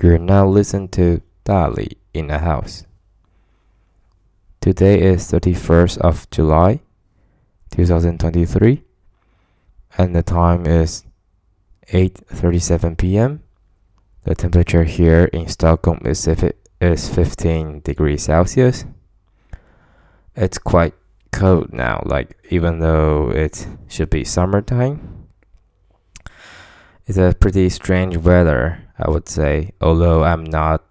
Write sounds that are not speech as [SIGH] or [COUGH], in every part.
You're now listening to Dali in the House. Today is 31st of July 2023 and the time is 8:37 p.m. The temperature here in Stockholm is is 15 degrees Celsius. It's quite cold now like even though it should be summertime. It's a pretty strange weather I would say, although I'm not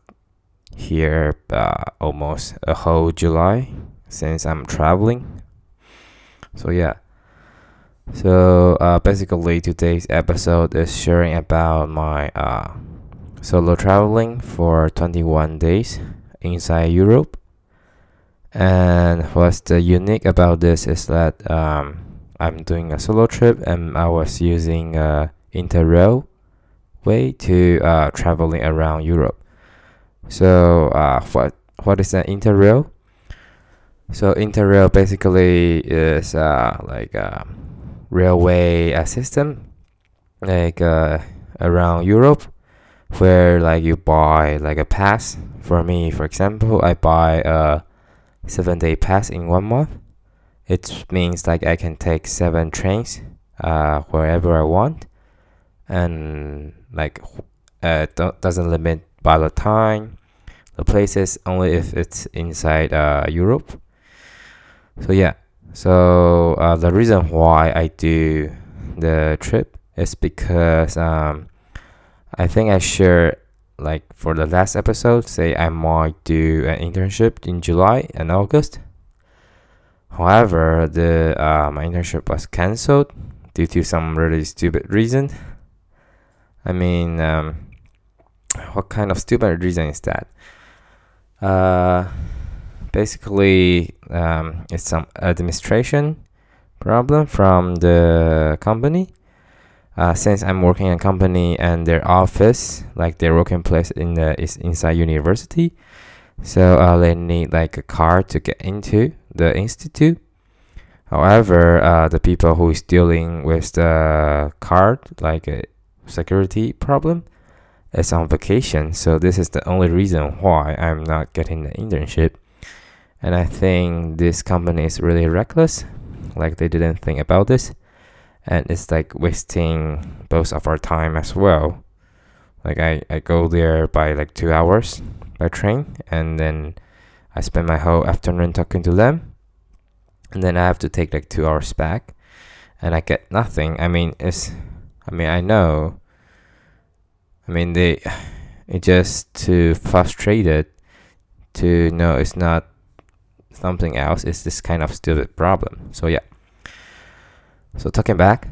here uh, almost a whole July since I'm traveling. So yeah. So uh, basically, today's episode is sharing about my uh, solo traveling for 21 days inside Europe. And what's the unique about this is that um, I'm doing a solo trip and I was using uh, Interrail way to uh, traveling around Europe. So uh, what what is an interrail? So interrail basically is uh, like a railway uh, system, like uh, around Europe, where like you buy like a pass. For me, for example, I buy a seven day pass in one month. It means like I can take seven trains uh, wherever I want and like uh, doesn't limit by the time the places only if it's inside uh, Europe. So yeah. So uh, the reason why I do the trip is because um, I think I share like for the last episode say I might do an internship in July and August. However the uh, my internship was cancelled due to some really stupid reason I mean, um, what kind of stupid reason is that? Uh, basically, um, it's some administration problem from the company. Uh, since I'm working in a company and their office, like their working place in the is inside university, so uh, they need like a card to get into the institute. However, uh, the people who is dealing with the card, like uh, security problem is on vacation. So this is the only reason why I'm not getting the internship. And I think this company is really reckless. Like they didn't think about this. And it's like wasting both of our time as well. Like I, I go there by like two hours by train and then I spend my whole afternoon talking to them. And then I have to take like two hours back and I get nothing. I mean it's I mean, I know. I mean, they, it just too frustrated to know it's not something else. It's this kind of stupid problem. So yeah. So talking back,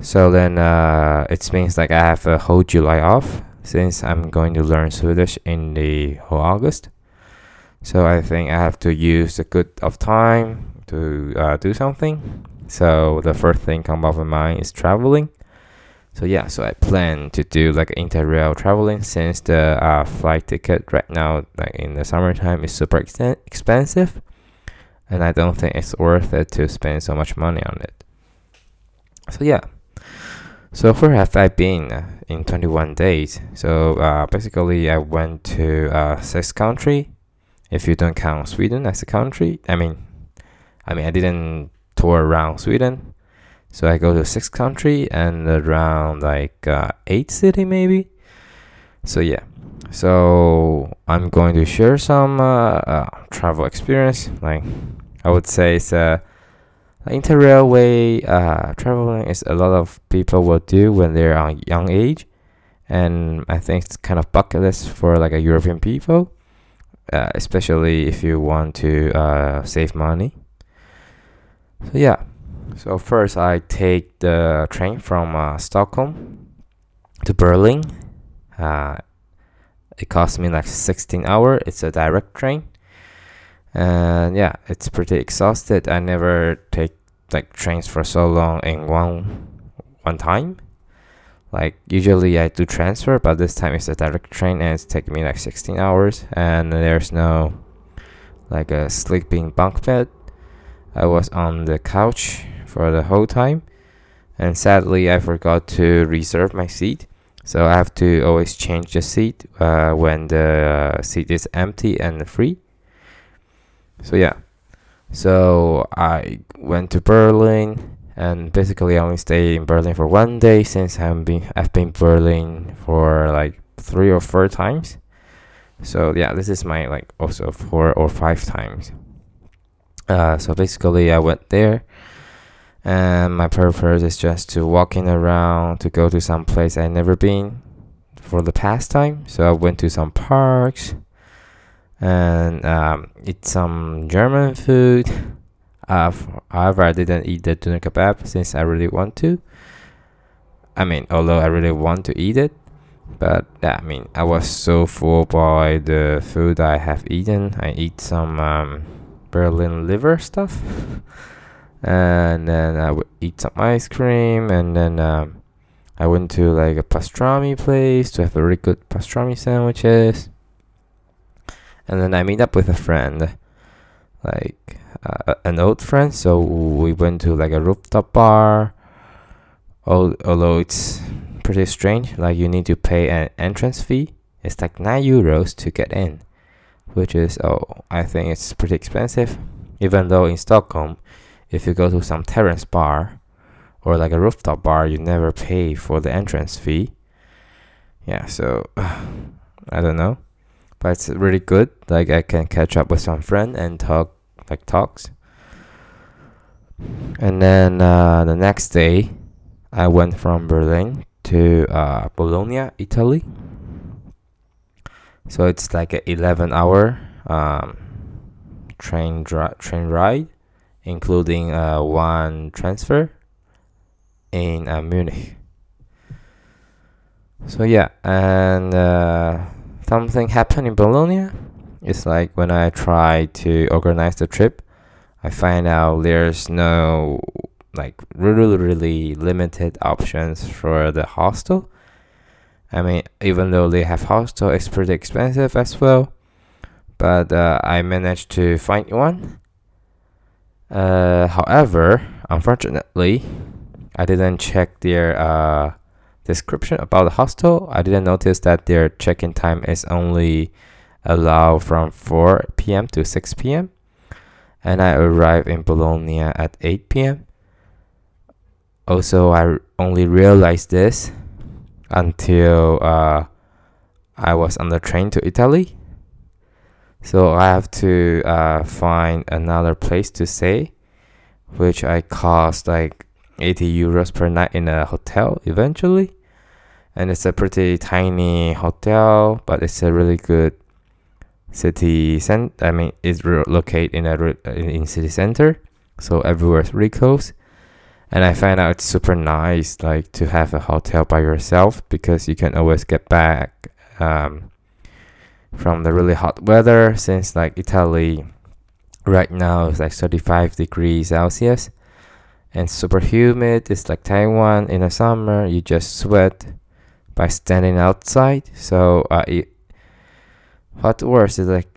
so then uh, it means like I have a whole July off since I'm going to learn Swedish in the whole August. So I think I have to use a good of time to uh, do something. So the first thing come up in mind is traveling. So yeah, so I plan to do like interrail traveling since the uh, flight ticket right now, like in the summertime, is super ex- expensive, and I don't think it's worth it to spend so much money on it. So yeah, so where have I been in 21 days? So uh, basically, I went to uh, six country. If you don't count Sweden as a country, I mean, I mean I didn't tour around Sweden so I go to six country and around like uh, eight city maybe. So yeah, so I'm going to share some uh, uh, travel experience. Like I would say it's a interrailway uh, traveling is a lot of people will do when they're on young age, and I think it's kind of bucket list for like a European people, uh, especially if you want to uh, save money. So yeah. So first, I take the train from uh, Stockholm to Berlin. Uh, it cost me like 16 hour. It's a direct train, and yeah, it's pretty exhausted. I never take like trains for so long in one one time. Like usually I do transfer, but this time it's a direct train and it's taking me like 16 hours, and there's no like a sleeping bunk bed. I was on the couch for the whole time. And sadly, I forgot to reserve my seat. So I have to always change the seat uh, when the seat is empty and free. So yeah, so I went to Berlin, and basically I only stayed in Berlin for one day since I've been I've been Berlin for like three or four times. So yeah, this is my like also four or five times. Uh, so basically I went there, and my purpose is just to walking around to go to some place I never been for the past time. So I went to some parks and um, eat some German food. Uh, however, I didn't eat the doner kebab since I really want to. I mean, although I really want to eat it, but I mean, I was so full by the food I have eaten. I eat some um, Berlin liver stuff, and then I would eat some ice cream, and then um, I went to like a pastrami place to have really good pastrami sandwiches and then I meet up with a friend, like uh, an old friend. So we went to like a rooftop bar. Although it's pretty strange, like you need to pay an entrance fee. It's like nine euros to get in, which is oh I think it's pretty expensive. Even though in Stockholm, if you go to some terrace bar or like a rooftop bar, you never pay for the entrance fee. Yeah, so [SIGHS] I don't know but it's really good. Like I can catch up with some friend and talk like talks. And then uh, the next day, I went from Berlin to uh, Bologna, Italy. So it's like an 11 hour um, train train ride, including uh, one transfer in uh, Munich. So yeah, and uh, something happened in Bologna. It's like when I try to organize the trip, I find out there's no like really really limited options for the hostel. I mean, even though they have hostel, it's pretty expensive as well. But uh, I managed to find one. Uh, however, unfortunately, I didn't check their uh, description about the hostel, I didn't notice that their check-in time is only allowed from 4 p.m. to 6 p.m. And I arrived in Bologna at 8 p.m. Also, I only realized this until uh, I was on the train to Italy. So I have to uh, find another place to stay, which I cost like 80 euros per night in a hotel eventually and it's a pretty tiny hotel, but it's a really good city center. I mean, it's located in a in city center, so everywhere is really close. And I find out it's super nice, like to have a hotel by yourself because you can always get back um, from the really hot weather. Since like Italy, right now is like 35 degrees Celsius, and super humid. It's like Taiwan in the summer. You just sweat by standing outside. So uh, it, what worse is like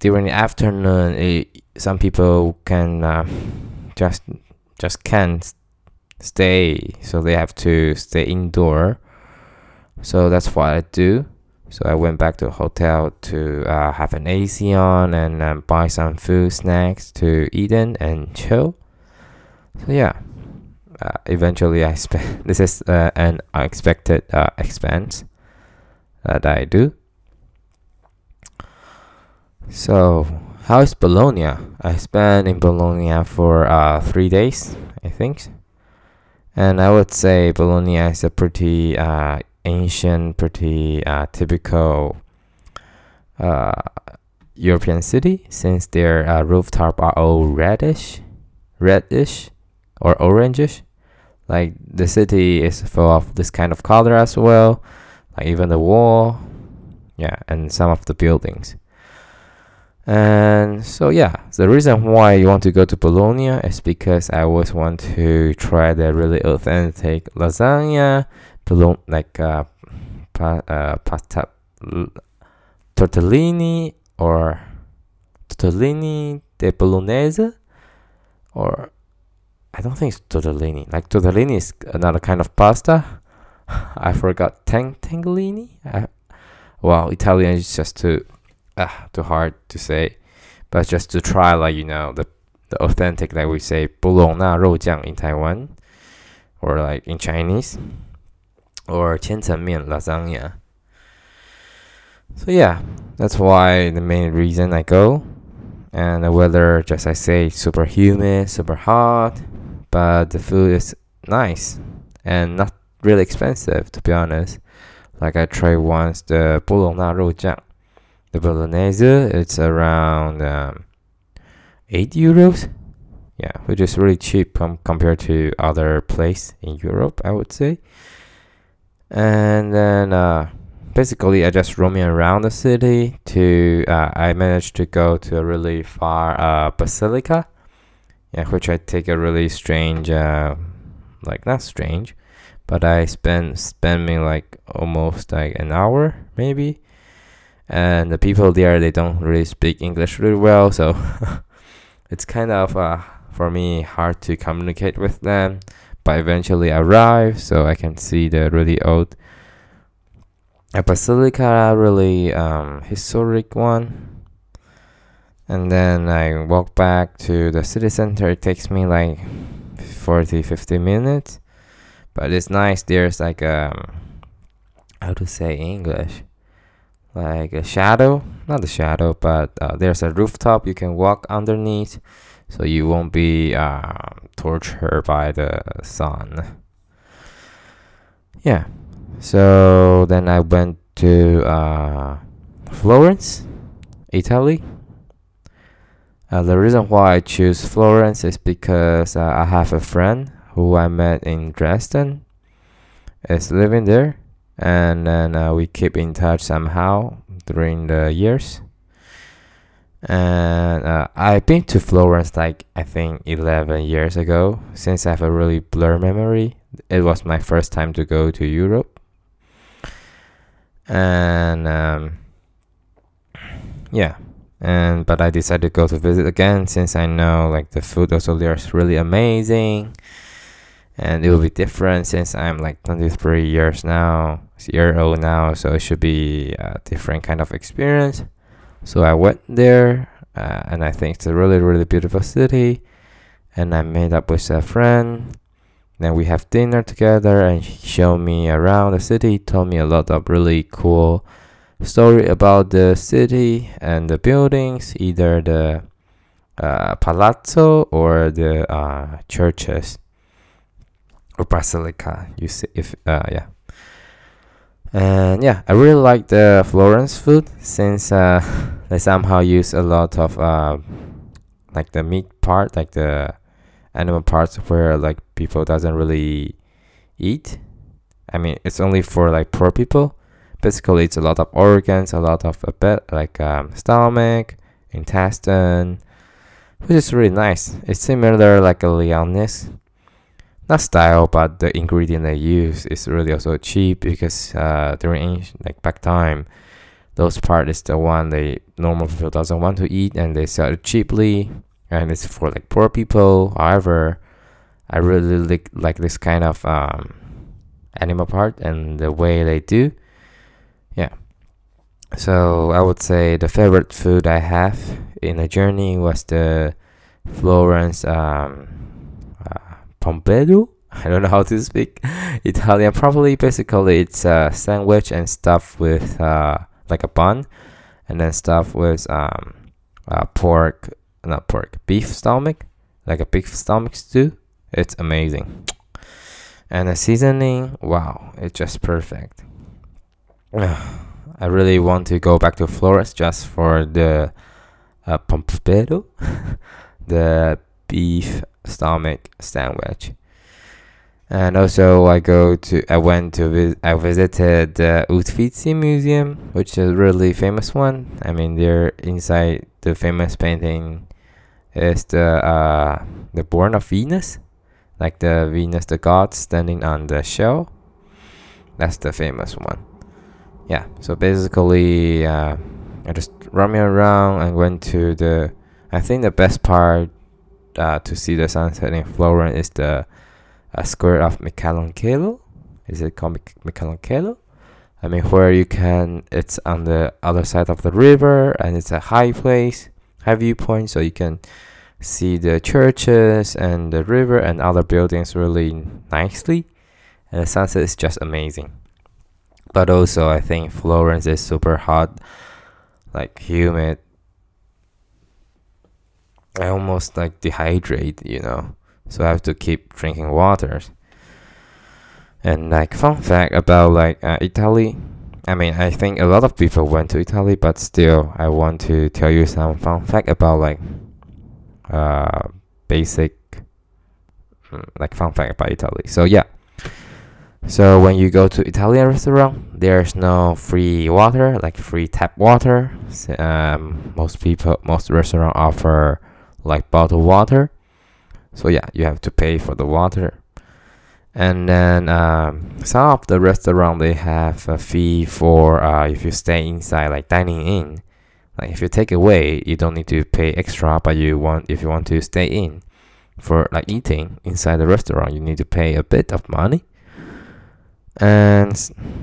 during the afternoon, it, some people can uh, just just can't stay, so they have to stay indoor. So that's what I do. So I went back to hotel to uh, have an AC on and um, buy some food, snacks to eat in and chill. So yeah uh, eventually I spend [LAUGHS] this is uh, an unexpected uh, expense that I do. So how is Bologna? I spent in Bologna for uh, three days, I think, and I would say Bologna is a pretty uh, ancient, pretty uh, typical European city since their rooftop are all reddish, reddish or orangish. Like the city is full of this kind of color as well like even the wall yeah and some of the buildings. And so yeah the reason why you want to go to bologna is because i always want to try the really authentic lasagna Pelon, like uh, pa, uh, pasta tortellini or tortellini de bolognese or I don't think it's tortellini. Like tortellini is another kind of pasta. [LAUGHS] I forgot tang tangolini well, Italian is just too uh, too hard to say, but just to try, like you know, the the authentic like we say Bologna 肉酱 in Taiwan, or like in Chinese or 千层面 lasagna. So yeah, that's why the main reason I go. And the weather, just I say, super humid, super hot, but the food is nice and not really expensive to be honest. Like I tried once the 波隆纳肉酱, the bolognese, it's around um, eight euros. Yeah, which is really cheap com- compared to other place in Europe, I would say. And then uh, basically, I just roaming around the city. To uh, I managed to go to a really far uh, basilica, yeah, which I take a really strange, uh, like not strange, but I spent spend me like almost like an hour maybe. And the people there they don't really speak English really well, so [LAUGHS] it's kind of uh, for me hard to communicate with them but eventually arrive so I can see the really old a basilica, really um, historic one. And then I walk back to the city center. It takes me like 40, 50 minutes. But it's nice. There's like um, how to say English, like a shadow, not the shadow, but uh, there's a rooftop you can walk underneath so you won't be uh, tortured by the sun. Yeah. So then I went to uh, Florence, Italy. Uh, the reason why I choose Florence is because uh, I have a friend who I met in Dresden is living there, and then uh, we keep in touch somehow during the years and uh, I've been to Florence like I think 11 years ago. Since I have a really blur memory, it was my first time to go to Europe, and um, yeah, and but I decided to go to visit again since I know like the food also there is really amazing, and it will be different since I'm like 23 years now, year old now, so it should be a different kind of experience. So I went there, uh, and I think it's a really, really beautiful city. And I made up with a friend. Then we have dinner together, and he showed me around the city. Told me a lot of really cool story about the city and the buildings, either the uh, palazzo or the uh, churches or basilica. You see, if uh, yeah. And yeah, I really like the Florence food since uh, [LAUGHS] they somehow use a lot of uh, like the meat part, like the animal parts where like people doesn't really eat. I mean, it's only for like poor people. Basically, it's a lot of organs, a lot of a bit like um, stomach, intestine, which is really nice. It's similar like a Lyonnaise not style, but the ingredient they use is really also cheap because uh, during like back time, those part is the one they normal people doesn't want to eat and they sell it cheaply and it's for like poor people. However, I really like like this kind of um, animal part and the way they do. Yeah. So I would say the favorite food I have in the journey was the Florence um, pompedo. I don't know how to speak Italian. properly. basically it's a sandwich and stuffed with uh, like a bun, and then stuffed with um, uh, pork, not pork, beef stomach, like a beef stomach stew. It's amazing. And the seasoning, wow, it's just perfect. [SIGHS] I really want to go back to Flores just for the uh, pompedo, [LAUGHS] the beef stomach sandwich. And also, I go to I went to visit I visited the Uffizi Museum, which is a really famous one. I mean, there inside the famous painting is the uh, the Born of Venus, like the Venus, the god standing on the shell. That's the famous one. Yeah. So basically, uh, I just roaming around and went to the. I think the best part uh, to see the sunset in Florence is the uh, square of Michelangelo. is it called Michelangelo? I mean, where you can, it's on the other side of the river and it's a high place, high viewpoint, so you can see the churches and the river and other buildings really nicely. And the sunset is just amazing. But also, I think Florence is super hot, like humid. I almost like dehydrate, you know, so I have to keep drinking water. And like fun fact about like uh, Italy, I mean I think a lot of people went to Italy, but still I want to tell you some fun fact about like uh, basic mm, like fun fact about Italy. So yeah. So when you go to Italian restaurant, there's no free water, like free tap water. Um, most people, most restaurant offer like bottled water. So yeah, you have to pay for the water. And then um, some of the restaurant they have a fee for uh, if you stay inside like dining in. Like if you take away you don't need to pay extra but you want if you want to stay in for like eating inside the restaurant you need to pay a bit of money. And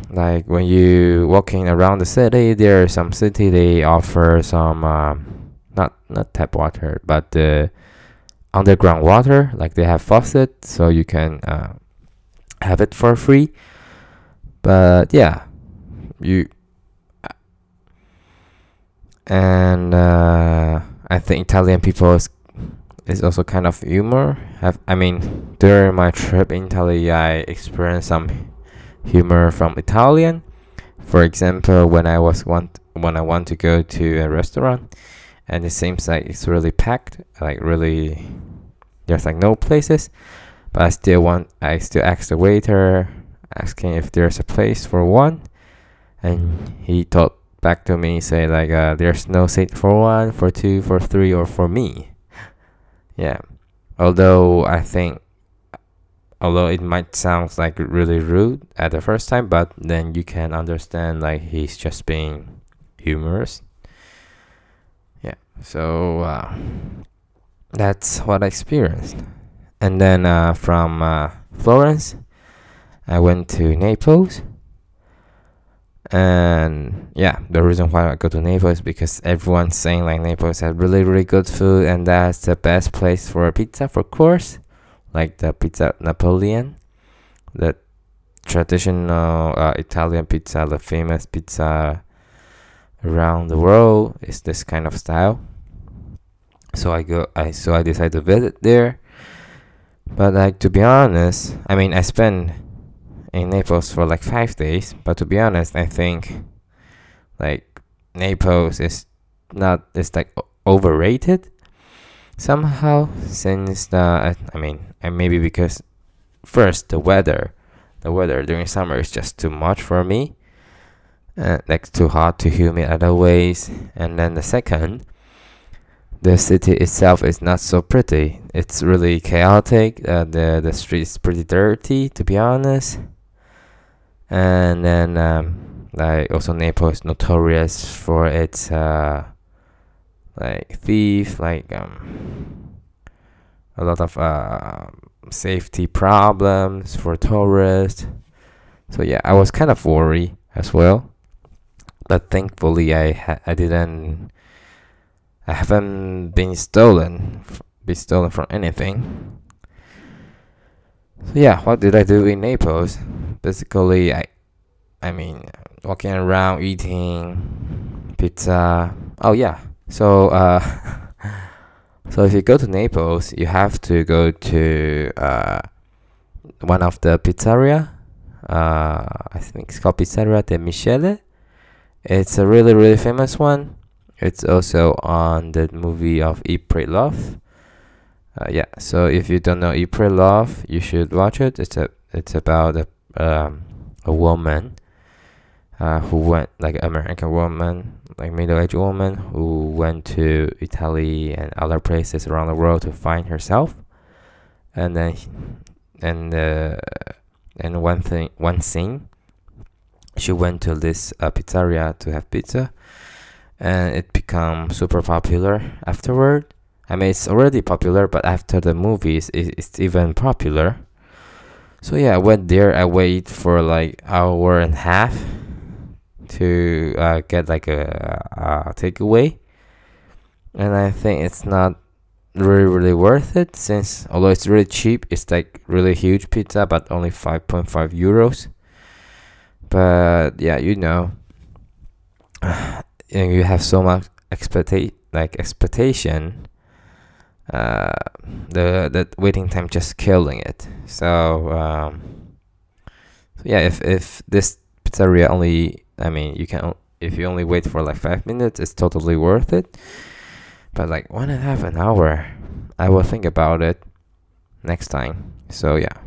like when you walking around the city there are some city they offer some uh, not not tap water but the underground water like they have faucet so you can uh, have it for free. But yeah, you and uh, I think Italian people is, is also kind of humor. Have I mean during my trip in Italy, I experienced some humor from Italian. For example, when I was want when I want to go to a restaurant, and it seems like it's really packed, like really there's like no places. But I still want I still ask the waiter asking if there's a place for one and he talked back to me say like uh, there's no seat for one, for two, for three or for me. yeah. Although I think although it might sound like really rude at the first time, but then you can understand like he's just being humorous. So uh, that's what I experienced and then uh, from uh, Florence, I went to Naples. And yeah, the reason why I go to Naples because everyone's saying like Naples has really really good food, and that's the best place for pizza, for course, like the pizza Napoleon, the traditional uh, Italian pizza, the famous pizza around the world is this kind of style. So I go, I so I decided to visit there but like to be honest, I mean I spent in Naples for like five days. But to be honest, I think like Naples is not it's like overrated somehow since the I mean and maybe because first the weather the weather during summer is just too much for me uh, like too hot too humid other ways and then the second the city itself is not so pretty. It's really chaotic. Uh, the the street is pretty dirty, to be honest. And then, um, like also Naples is notorious for its uh, like thief, like um, a lot of uh, safety problems for tourists. So yeah, I was kind of worried as well, but thankfully I ha- I didn't I haven't been stolen, be stolen from anything. So yeah, what did I do in Naples? Basically, I, I mean, walking around eating pizza. Oh yeah, so uh, [LAUGHS] so if you go to Naples, you have to go to uh, one of the pizzeria. Uh, I think it's called Pizzeria de Michele. It's a really really famous one it's also on the movie of Eat Pray Love. Uh, yeah, so if you don't know Eat Pray Love, you should watch it. It's a it's about a um, a woman uh, who went like American woman, like middle aged woman who went to Italy and other places around the world to find herself, and then and uh, and one thing one scene, she went to this uh, pizzeria to have pizza and it become super popular afterward. I mean, it's already popular, but after the movies, it's even popular. So yeah, I went there. I wait for like hour and a half to uh, get like a, a takeaway, and I think it's not really really worth it since although it's really cheap, it's like really huge pizza, but only five point five euros. But yeah, you know, [SIGHS] and you have so much expectation like expectation uh, the the waiting time just killing it. So, um, so yeah, if if this pizzeria only, I mean, you can if you only wait for like five minutes, it's totally worth it. But like one and a half an hour, I will think about it next time. So yeah.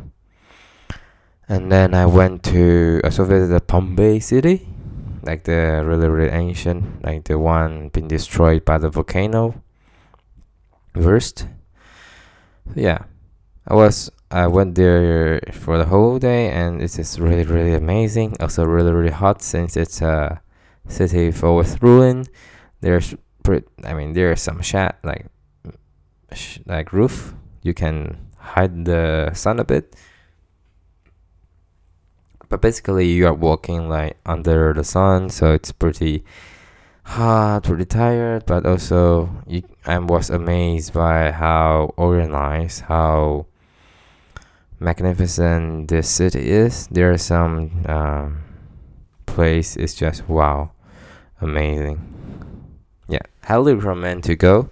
And then I went to also visited Pompeii city, like the really really ancient, like the one being destroyed by the volcano First, yeah, I was I went there for the whole day, and it is really really amazing. Also, really really hot since it's a city full with ruin. There's pretty, I mean there's some shat like sh- like roof. You can hide the sun a bit, but basically you are walking like under the sun, so it's pretty hot, pretty tired, but also you, I was amazed by how organized, how magnificent this city is. There are some um, place is just wow, amazing. Yeah, highly recommend to go.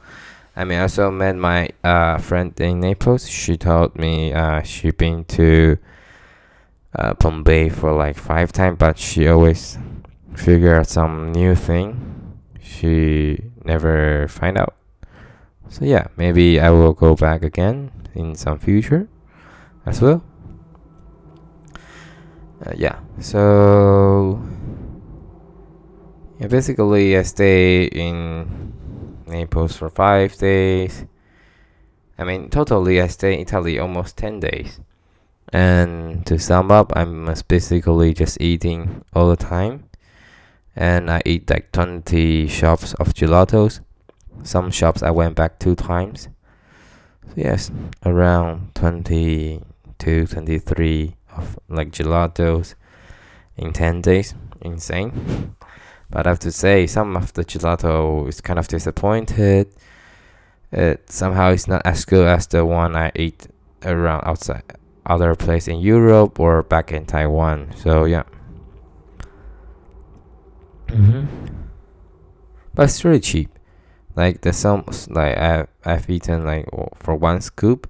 I mean, I also met my uh, friend in Naples. She told me uh, she been to uh, Pompeii for like five times, but she always figure out some new thing she never find out. So yeah, maybe I will go back again in some future as well. Uh, yeah, so yeah, basically I stay in Naples for five days. I mean, totally I stay in Italy almost ten days. And to sum up, I'm basically just eating all the time and I eat like 20 shops of gelatos. Some shops I went back two times. So yes, around 22, 23 of like gelatos in 10 days. Insane. But I have to say, some of the gelato is kind of disappointed. It somehow is not as good as the one I ate around outside other place in Europe or back in Taiwan. So yeah. Mm-hmm. But it's really cheap. Like the some like I've I've eaten like for one scoop,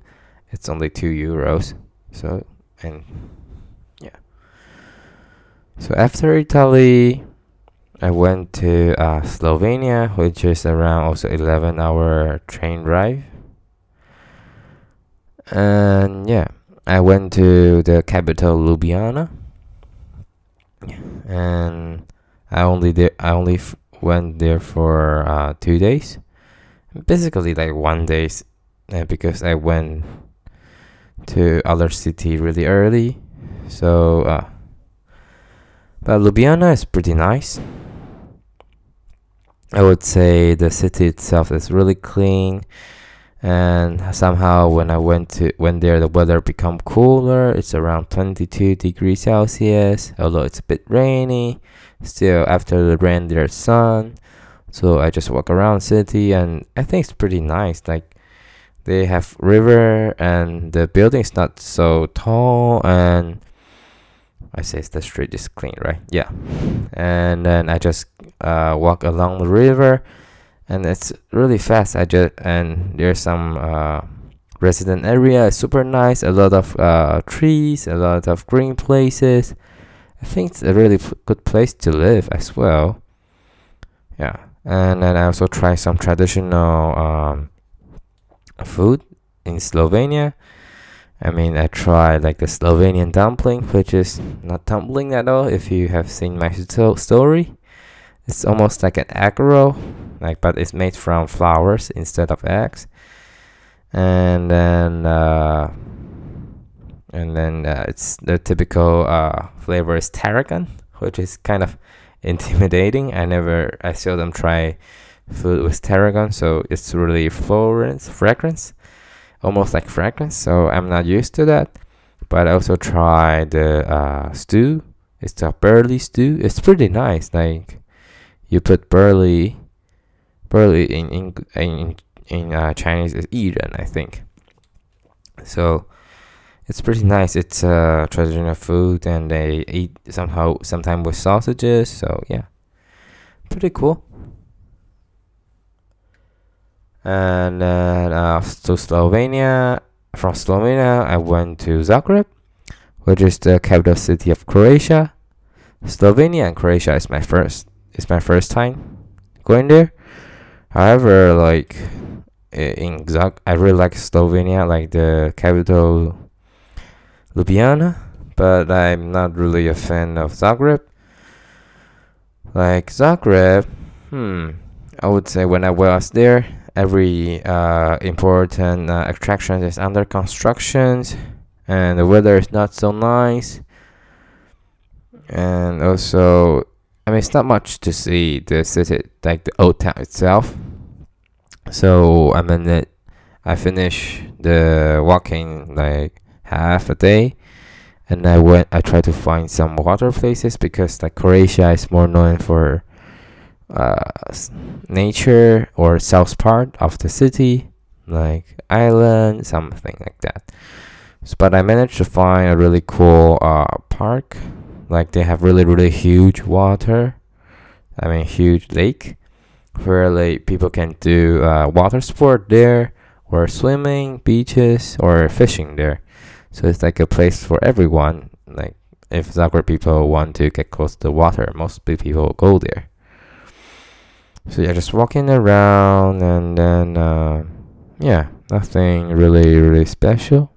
it's only two euros. So and yeah. So after Italy, I went to uh, Slovenia, which is around also eleven hour train drive. And yeah, I went to the capital Ljubljana. And I only I only went there for uh, two days, basically like one day, uh, because I went to other city really early. So, uh, but Ljubljana is pretty nice. I would say the city itself is really clean, and somehow when I went to when there the weather become cooler. It's around 22 degrees Celsius, although it's a bit rainy. Still after the rain there's sun. So i just walk around city and i think it's pretty nice. Like they have river and the building is not so tall and i say the street is clean right? Yeah. And then i just uh, walk along the river and it's really fast i just and there's some uh, resident area it's super nice a lot of uh, trees a lot of green places I think it's a really good place to live as well. Yeah, and then I also try some traditional um, food in Slovenia. I mean, I tried like the Slovenian dumpling, which is not dumpling at all. If you have seen my story, it's almost like an roll, like but it's made from flowers instead of eggs. And then uh, and then uh, it's the typical uh, flavor is tarragon, which is kind of [LAUGHS] intimidating. I never, I seldom try food with tarragon, so it's really fragrance, fragrance, almost like fragrance. So I'm not used to that. but I also tried the uh, stew. It's a burley stew. It's pretty nice. Like you put barley, barley in in in in uh, Chinese is 薏仁, I think. So it's pretty nice. It's a uh, traditional food, and they eat somehow sometimes with sausages. So yeah, pretty cool. And then uh, to Slovenia. From Slovenia, I went to Zagreb, which is the capital city of Croatia. Slovenia and Croatia is my first. It's my first time going there. However, like in Zag, I really like Slovenia, like the capital Ljubljana, but I'm not really a fan of Zagreb. Like Zagreb, hmm, I would say when I was there, every uh, important uh, attraction is under construction, and the weather is not so nice. And also, I mean, it's not much to see the city, like the old town itself. So I mean, I finished the walking like half a day and I went I tried to find some water places because like Croatia is more known for uh, nature or south part of the city like island something like that. So, but I managed to find a really cool uh, park. Like they have really really huge water I mean huge lake like people can do uh, water sport there or swimming beaches or fishing there so it's like a place for everyone. Like if Zagreb people want to get close to the water, most people go there. So yeah, just walking around and then uh, yeah, nothing really really special.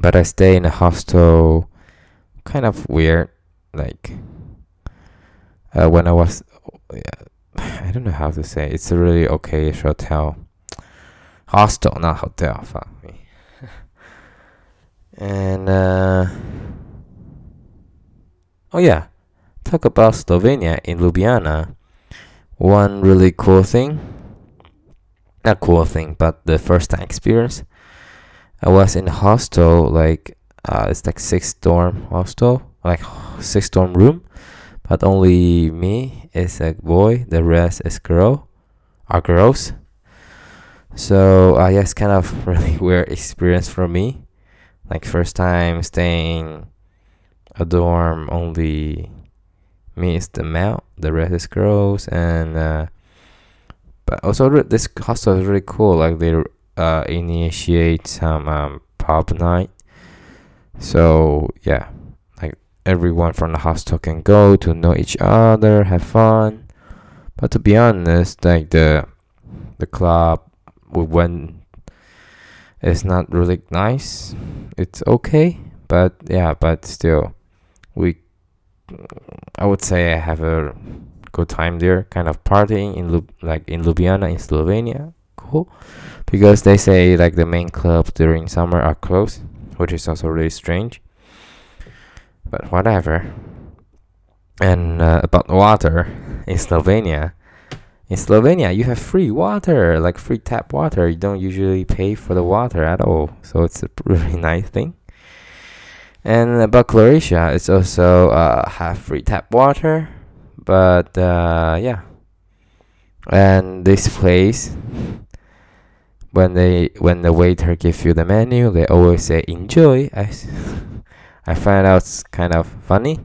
But I stay in a hostel, kind of weird. Like uh, when I was, yeah, [SIGHS] I don't know how to say. It's a really okay hotel. Hostel, not hotel. Fuck me. [LAUGHS] And uh, oh yeah, talk about Slovenia in Ljubljana. One really cool thing, not cool thing, but the first time experience. I was in a hostel, like uh, it's like six dorm hostel, like six dorm room, but only me is a boy, the rest is girl, are girls. So uh, it's kind of [LAUGHS] really weird experience for me. Like first time staying a dorm only me is the male the rest is girls and uh, but also this hostel is really cool. Like they uh, initiate some um, pub night. So yeah everyone from the hostel can go to know each other have fun but to be honest like the the club we went it's not really nice. It's okay, but yeah, but still, we. I would say I have a good time there, kind of partying in Lub- like in Ljubljana in Slovenia. Cool, because they say like the main clubs during summer are closed, which is also really strange. But whatever. And uh, about water in Slovenia, in Slovenia, you have free water, like free tap water. You don't usually pay for the water at all, so it's a [LAUGHS] really nice thing. And about Croatia, it's also uh, have free tap water, but uh, yeah. And this place, when they when the waiter gives you the menu, they always say enjoy. I [LAUGHS] I find out it's kind of funny.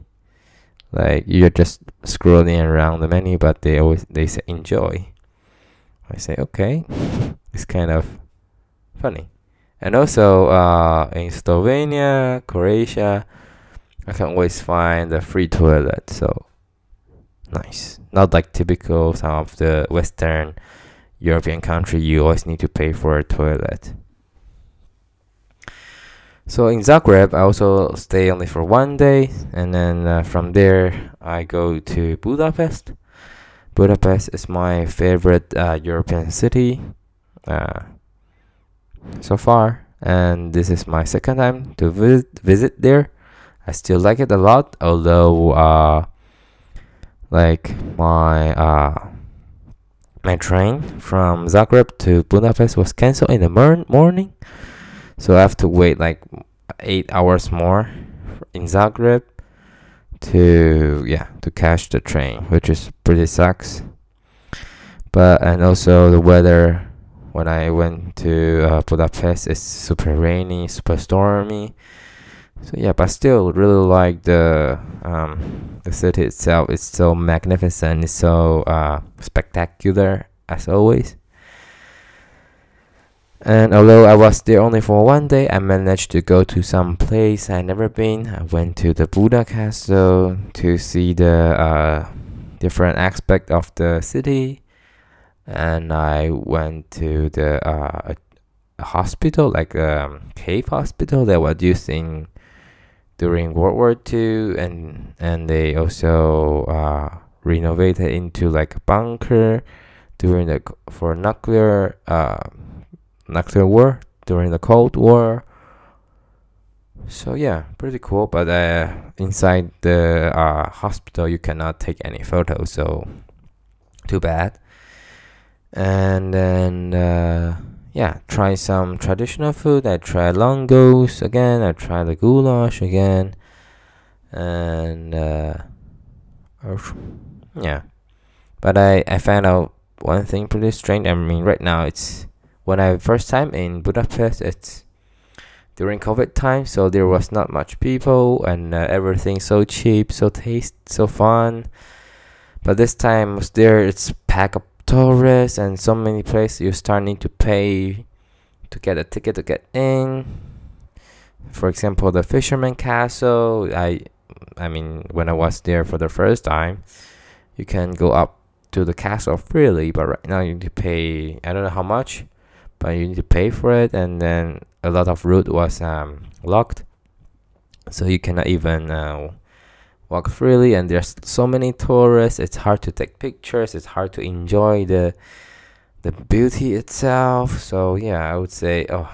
Like you're just scrolling around the menu but they always they say enjoy. I say okay. [LAUGHS] It's kind of funny. And also uh, in slovenia croatia i can always find a free toilet so nice. Not like typical some of the western european country you always need to pay for a toilet so in Zagreb, I also stay only for one day, and then uh, from there I go to Budapest. Budapest is my favorite uh, European city uh, so far, and this is my second time to visit visit there. I still like it a lot, although uh, like my uh, my train from Zagreb to Budapest was cancelled in the mor- morning so I have to wait like eight hours more in Zagreb to yeah to catch the train, which is pretty sucks. But and also the weather when I went to uh, Budapest, it's super rainy, super stormy. So yeah, but still really like the um, the city itself. It's so magnificent. It's so uh, spectacular as always. And although I was there only for one day, I managed to go to some place I never been. I went to the Buda Castle to see the uh, different aspect of the city, and I went to the uh, hospital, like a um, cave hospital that was used in during World War II, and and they also uh, renovated into like a bunker during the for nuclear uh, nuclear war during the Cold War. So yeah, pretty cool. But uh, inside the uh, hospital, you cannot take any photos. So too bad. And then uh, yeah, try some traditional food. I tried langos again. I tried the goulash again, and uh, yeah. But I I found out one thing pretty strange. I mean, right now it's when I first time in Budapest, it's during COVID time, so there was not much people and uh, everything so cheap, so taste, so fun. But this time was there, it's packed of tourists and so many places you start need to pay to get a ticket to get in. For example, the Fisherman Castle. I, I mean, when I was there for the first time, you can go up to the castle freely, but right now you need to pay. I don't know how much but you need to pay for it and then a lot of route was um, locked. So you cannot even uh, walk freely and there's so many tourists. It's hard to take pictures. It's hard to enjoy the the beauty itself. So yeah i would say oh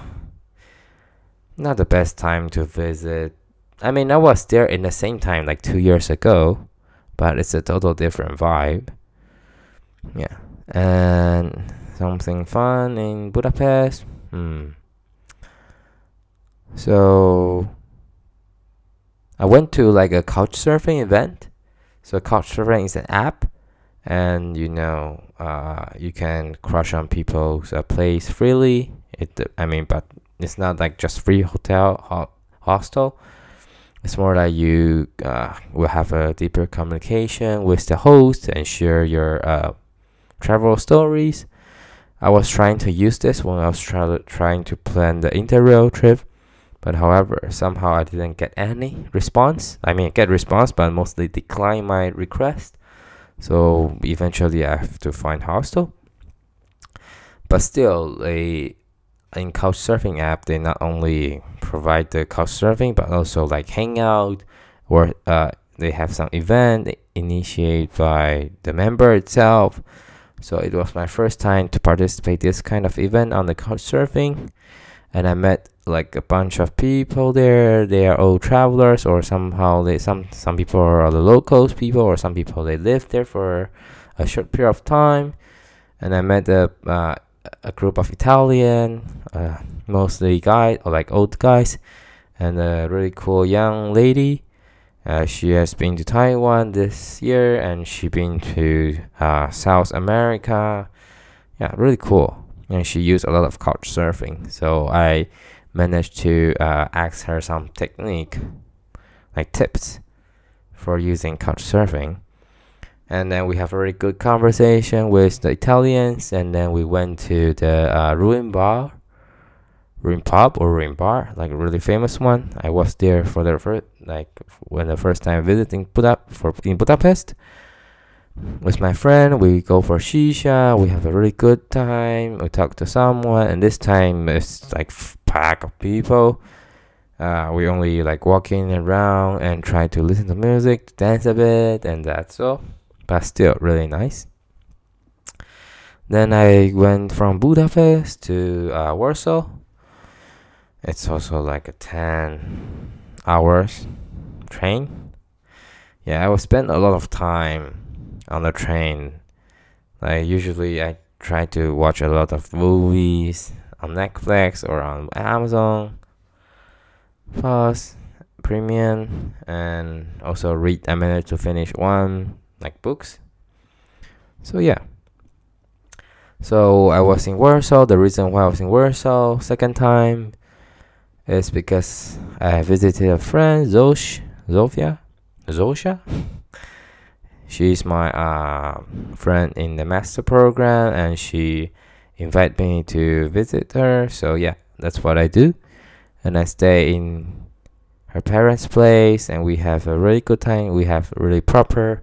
not the best time to visit. I mean i was there in the same time like two years ago but it's a total different vibe. Yeah. And something fun in Budapest. Hmm. So I went to like a couch surfing event. So couch surfing is an app, and you know, uh, you can crush on people's uh, place freely. It, I mean, but it's not like just free hotel ho- hostel. It's more like you uh, will have a deeper communication with the host and share your uh, travel stories I was trying to use this when I was try- trying to plan the Interrail trip, but however, somehow I didn't get any response. I mean, get response, but mostly decline my request. So eventually, I have to find hostel. But still, a in Couchsurfing app, they not only provide the Couchsurfing, but also like Hangout, or uh, they have some event initiated by the member itself so it was my first time to participate this kind of event on the surfing, and I met like a bunch of people there. They are all travelers, or somehow they some some people are the locals people, or some people they live there for a short period of time. And I met a uh, a group of Italian, uh, mostly guys or like old guys, and a really cool young lady uh, she has been to Taiwan this year and she been to uh, South America. Yeah, really cool. And she used a lot of couch surfing. So I managed to uh, ask her some technique, like tips for using couch surfing. And then we have a very good conversation with the Italians. And then we went to the uh, Ruin Bar Ruin Pub or Ruin Bar, like a really famous one. I was there for the first, like when the first time visiting Buda for in Budapest with my friend. We go for shisha. We have a really good time. We talk to someone, and this time it's like pack of people. Uh, we only like walking around and try to listen to music, dance a bit, and that's all. But still really nice. Then I went from Budapest to uh, Warsaw it's also like a 10 hours train. Yeah, I will spend a lot of time on the train. Like usually I try to watch a lot of movies on Netflix or on Amazon. Plus, premium, and also read. I managed to finish one like books. So yeah. So I was in Warsaw. The reason why I was in Warsaw second time is because I visited a friend, Zosh, Zofia, Zosha. She's my uh, friend in the master program, and she invited me to visit her. So yeah, that's what I do, and I stay in her parents' place, and we have a really good time. We have really proper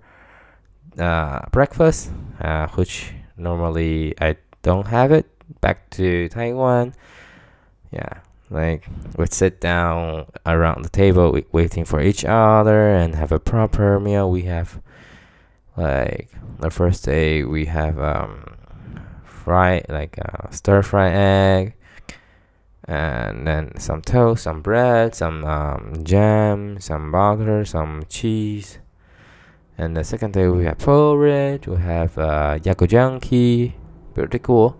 uh, breakfast, uh, which normally I don't have it. Back to Taiwan, yeah, like we sit down around the table, waiting for each other, and have a proper meal. We have like the first day we have um, fry like stir fry egg and then some toast, some bread, some um, jam, some butter, some cheese. And the second day we have porridge, we have uh, yakijanki, pretty cool.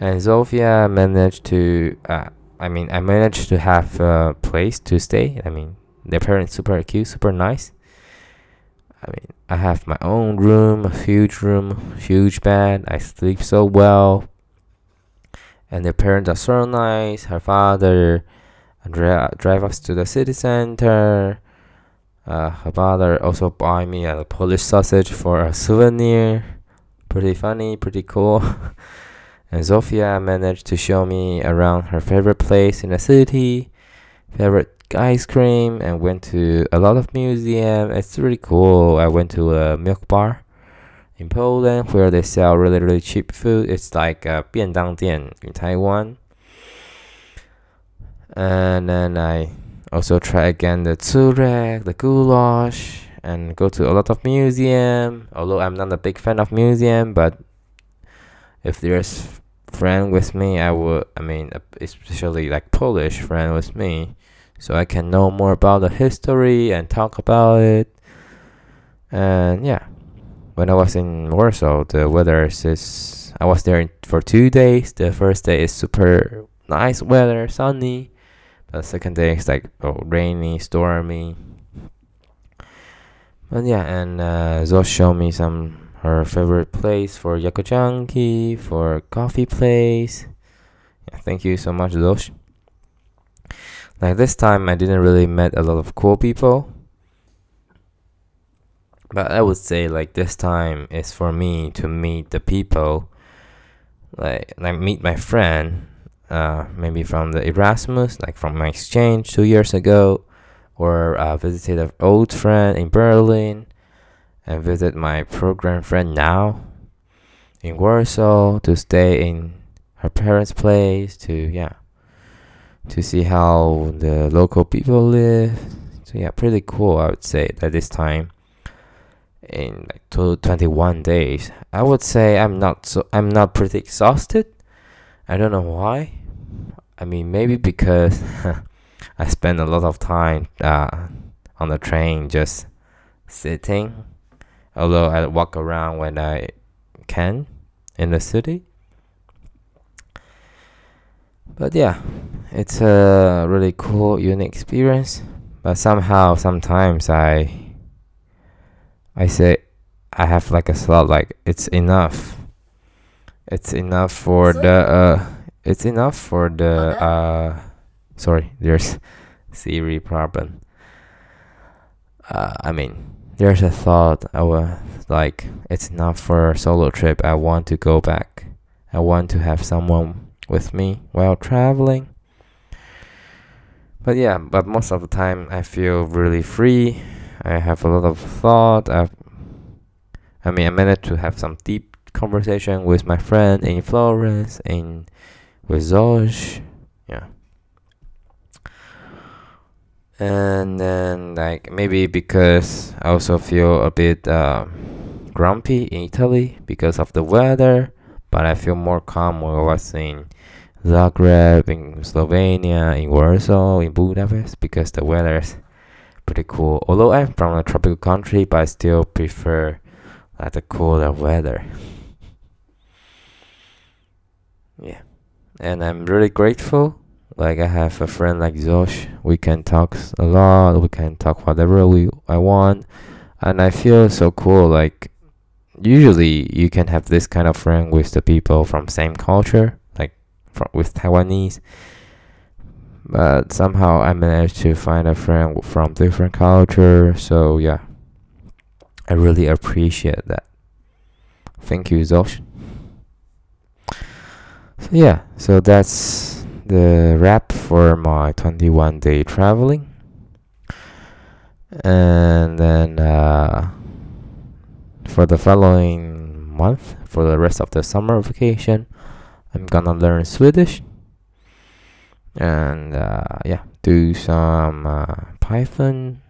And Zofia managed to, uh, I mean, I managed to have a place to stay. I mean, their parents super cute, super nice. I mean, I have my own room, a huge room, huge bed. I sleep so well and their parents are so nice. Her father dri- drive us to the city center. Uh, her father also buy me a Polish sausage for a souvenir. Pretty funny, pretty cool. [LAUGHS] and Zofia managed to show me around her favorite place in the city, favorite ice cream, and went to a lot of museums. It's really cool. I went to a milk bar in Poland where they sell really really cheap food. It's like a 便当店 in Taiwan. And then I also try again the żurek, the goulash, and go to a lot of museum. Although I'm not a big fan of museum, but if there's friend with me, I would. I mean, especially like Polish friend with me, so I can know more about the history and talk about it. And yeah when I was in Warsaw, the weather is I was there for two days. The first day is super nice weather, sunny. The second day is like oh, rainy, stormy. But yeah, and uh, Zoe showed me some her favorite place for yakijanki, for coffee place. Yeah, thank you so much, Zosh. Like this time, I didn't really met a lot of cool people but I would say like this time is for me to meet the people, like like meet my friend, uh, maybe from the Erasmus, like from my exchange two years ago, or uh, visited an old friend in Berlin, and visit my program friend now in Warsaw to stay in her parents' place to yeah to see how the local people live. So yeah, pretty cool I would say at this time in like two, 21 days. I would say I'm not so I'm not pretty exhausted. I don't know why. I mean maybe because [LAUGHS] I spend a lot of time uh, on the train just sitting. Although I walk around when I can in the city. But yeah, it's a really cool, unique experience. But somehow, sometimes I I say I have like a slot like it's enough. It's enough for the uh it's enough for the uh sorry, there's [LAUGHS] Siri problem. Uh I mean there's a thought I was like it's not for a solo trip. I want to go back. I want to have someone with me while traveling. But yeah, but most of the time I feel really free I have a lot of thought. I've, I mean, I managed to have some deep conversation with my friend in Florence, in with Zosh, yeah. And then, like, maybe because I also feel a bit uh, grumpy in Italy because of the weather, but I feel more calm when I was in Zagreb, in Slovenia, in Warsaw, in Budapest because the weather is pretty cool. Although I'm from a tropical country, but I still prefer like the cooler weather. [LAUGHS] yeah, and I'm really grateful Like I have a friend like Zosh. We can talk a lot. We can talk whatever we I want, and I feel so cool. Like usually you can have this kind of friend with the people from same culture, like from, with Taiwanese. But somehow I managed to find a friend from different culture. So yeah, I really appreciate that. Thank you, Zosh. So yeah, so that's the wrap for my 21 day traveling. And then uh, for the following month, for the rest of the summer vacation, I'm gonna learn Swedish. And uh, yeah, do some uh, Python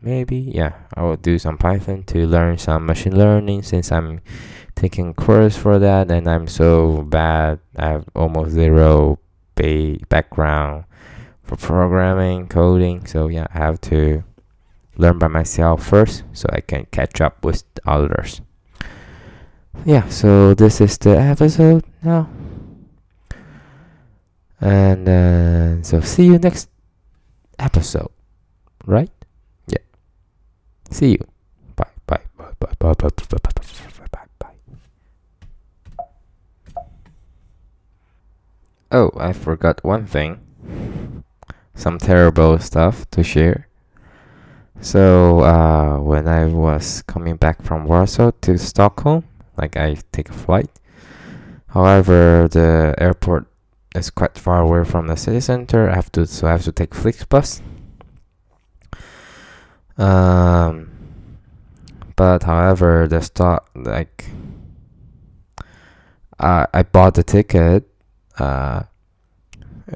maybe. Yeah, I will do some Python to learn some machine learning since I'm taking course for that and I'm so bad. I have almost zero ba- background for programming, coding. So yeah, I have to learn by myself first so I can catch up with others. Yeah, so this is the episode now. And uh, so see you next episode, right? Yeah. See you. Bye Bye bye bye bye bye bye bye. bye. Oh, I forgot one thing. Some terrible stuff to share. So, uh, when I was coming back from Warsaw to Stockholm, like I take a flight. However, the airport is quite far away from the city center. I have to, so I have to take Flixbus. Um, but however, the stop like I I bought the ticket uh,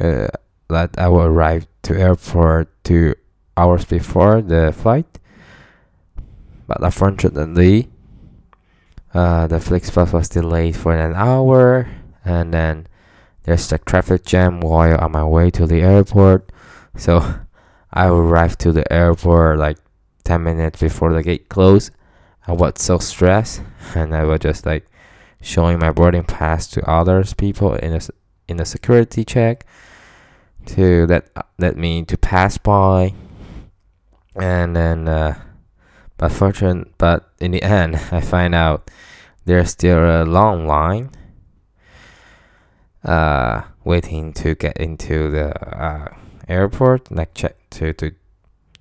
uh, that I will arrive to airport two hours before the flight. But unfortunately, uh, the Flixbus was delayed for an hour, and then there's a traffic jam while on my way to the airport. So [LAUGHS] I arrived to the airport like 10 minutes before the gate closed. I was so stressed, [LAUGHS] and I was just like showing my boarding pass to others people in a in a security check to let let me to pass by. And then uh, but fortune but in the end [LAUGHS] i find out there's still a long line uh, waiting to get into the uh, airport like check to to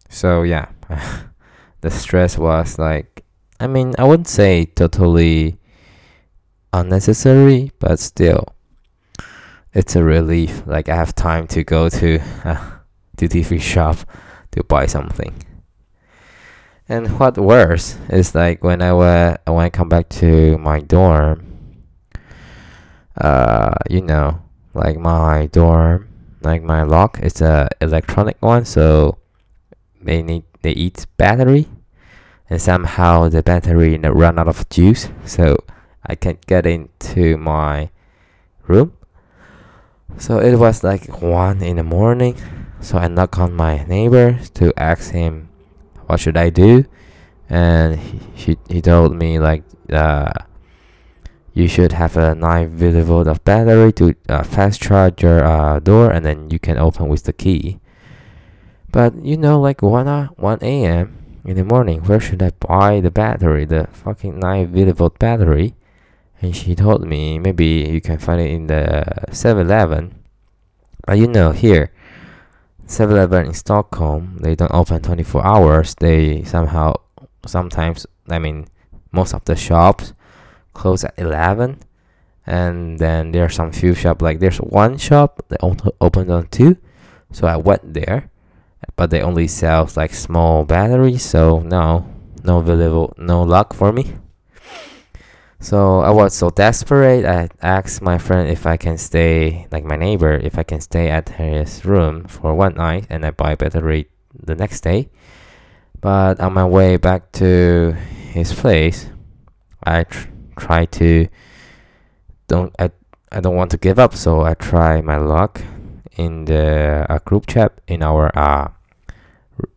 so yeah. [LAUGHS] The stress was like i mean i wouldn't say totally unnecessary but still it's a relief. Like I have time to go to a duty free shop to buy something. And what worse is like when I wa- when I come back to my dorm, uh, you know, like my dorm, like my lock is a electronic one, so they need they eat battery, and somehow the battery run out of juice, so I can't get into my room so it was like one in the morning. So I knock on my neighbor to ask him what should I do, and he he, he told me like uh, you should have a 9 millivolt of battery to uh, fast charge your uh, door, and then you can open with the key. But you know, like one uh, 1 a.m. in the morning, where should I buy the battery, the fucking 9 millivolt battery? And she told me maybe you can find it in the 7-Eleven. But you know, here, 7-Eleven in Stockholm, they don't open 24 hours. They somehow, sometimes, I mean, most of the shops close at 11. And then there are some few shops, like there's one shop that opened on 2. So I went there, but they only sell like small batteries. So no, no available, no luck for me. So I was so desperate. I asked my friend if I can stay, like my neighbor, if I can stay at his room for one night, and I buy battery the next day. But on my way back to his place, I tr- try to don't I I don't want to give up, so I try my luck in the uh, group chat in our uh,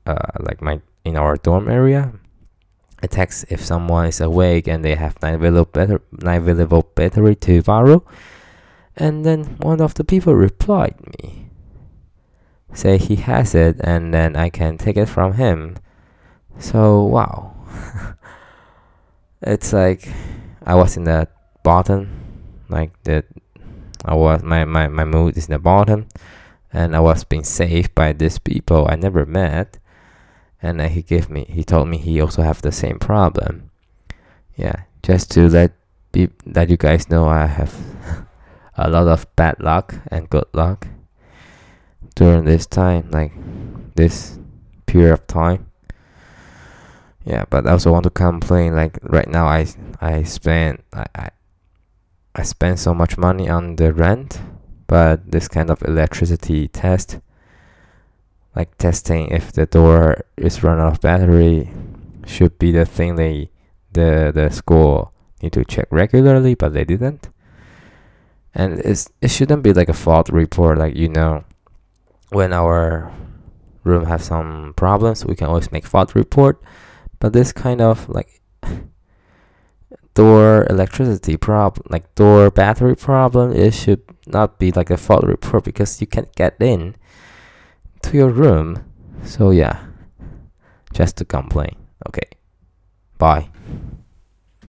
uh like my in our dorm area Text if someone is awake and they have 9 available, better, 9 available battery to borrow. And then one of the people replied me. say he has it and then I can take it from him. So wow. [LAUGHS] it's like I was in the bottom, like the I was my, my, my mood is in the bottom and I was being saved by these people I never met and he gave me he told me he also have the same problem. Yeah, just to let be let you guys know I have [LAUGHS] a lot of bad luck and good luck during this time, like this period of time. Yeah, but I also want to complain. Like right now, I I spend I, I I spend so much money on the rent, but this kind of electricity test, like testing if the door is run out of battery, should be the thing they the the school need to check regularly, but they didn't. And it's it shouldn't be like a fault report, like you know, when our room has some problems, we can always make fault report. But this kind of like door electricity problem, like door battery problem, it should not be like a fault report because you can't get in to your room. So yeah, just to complain. Okay, bye.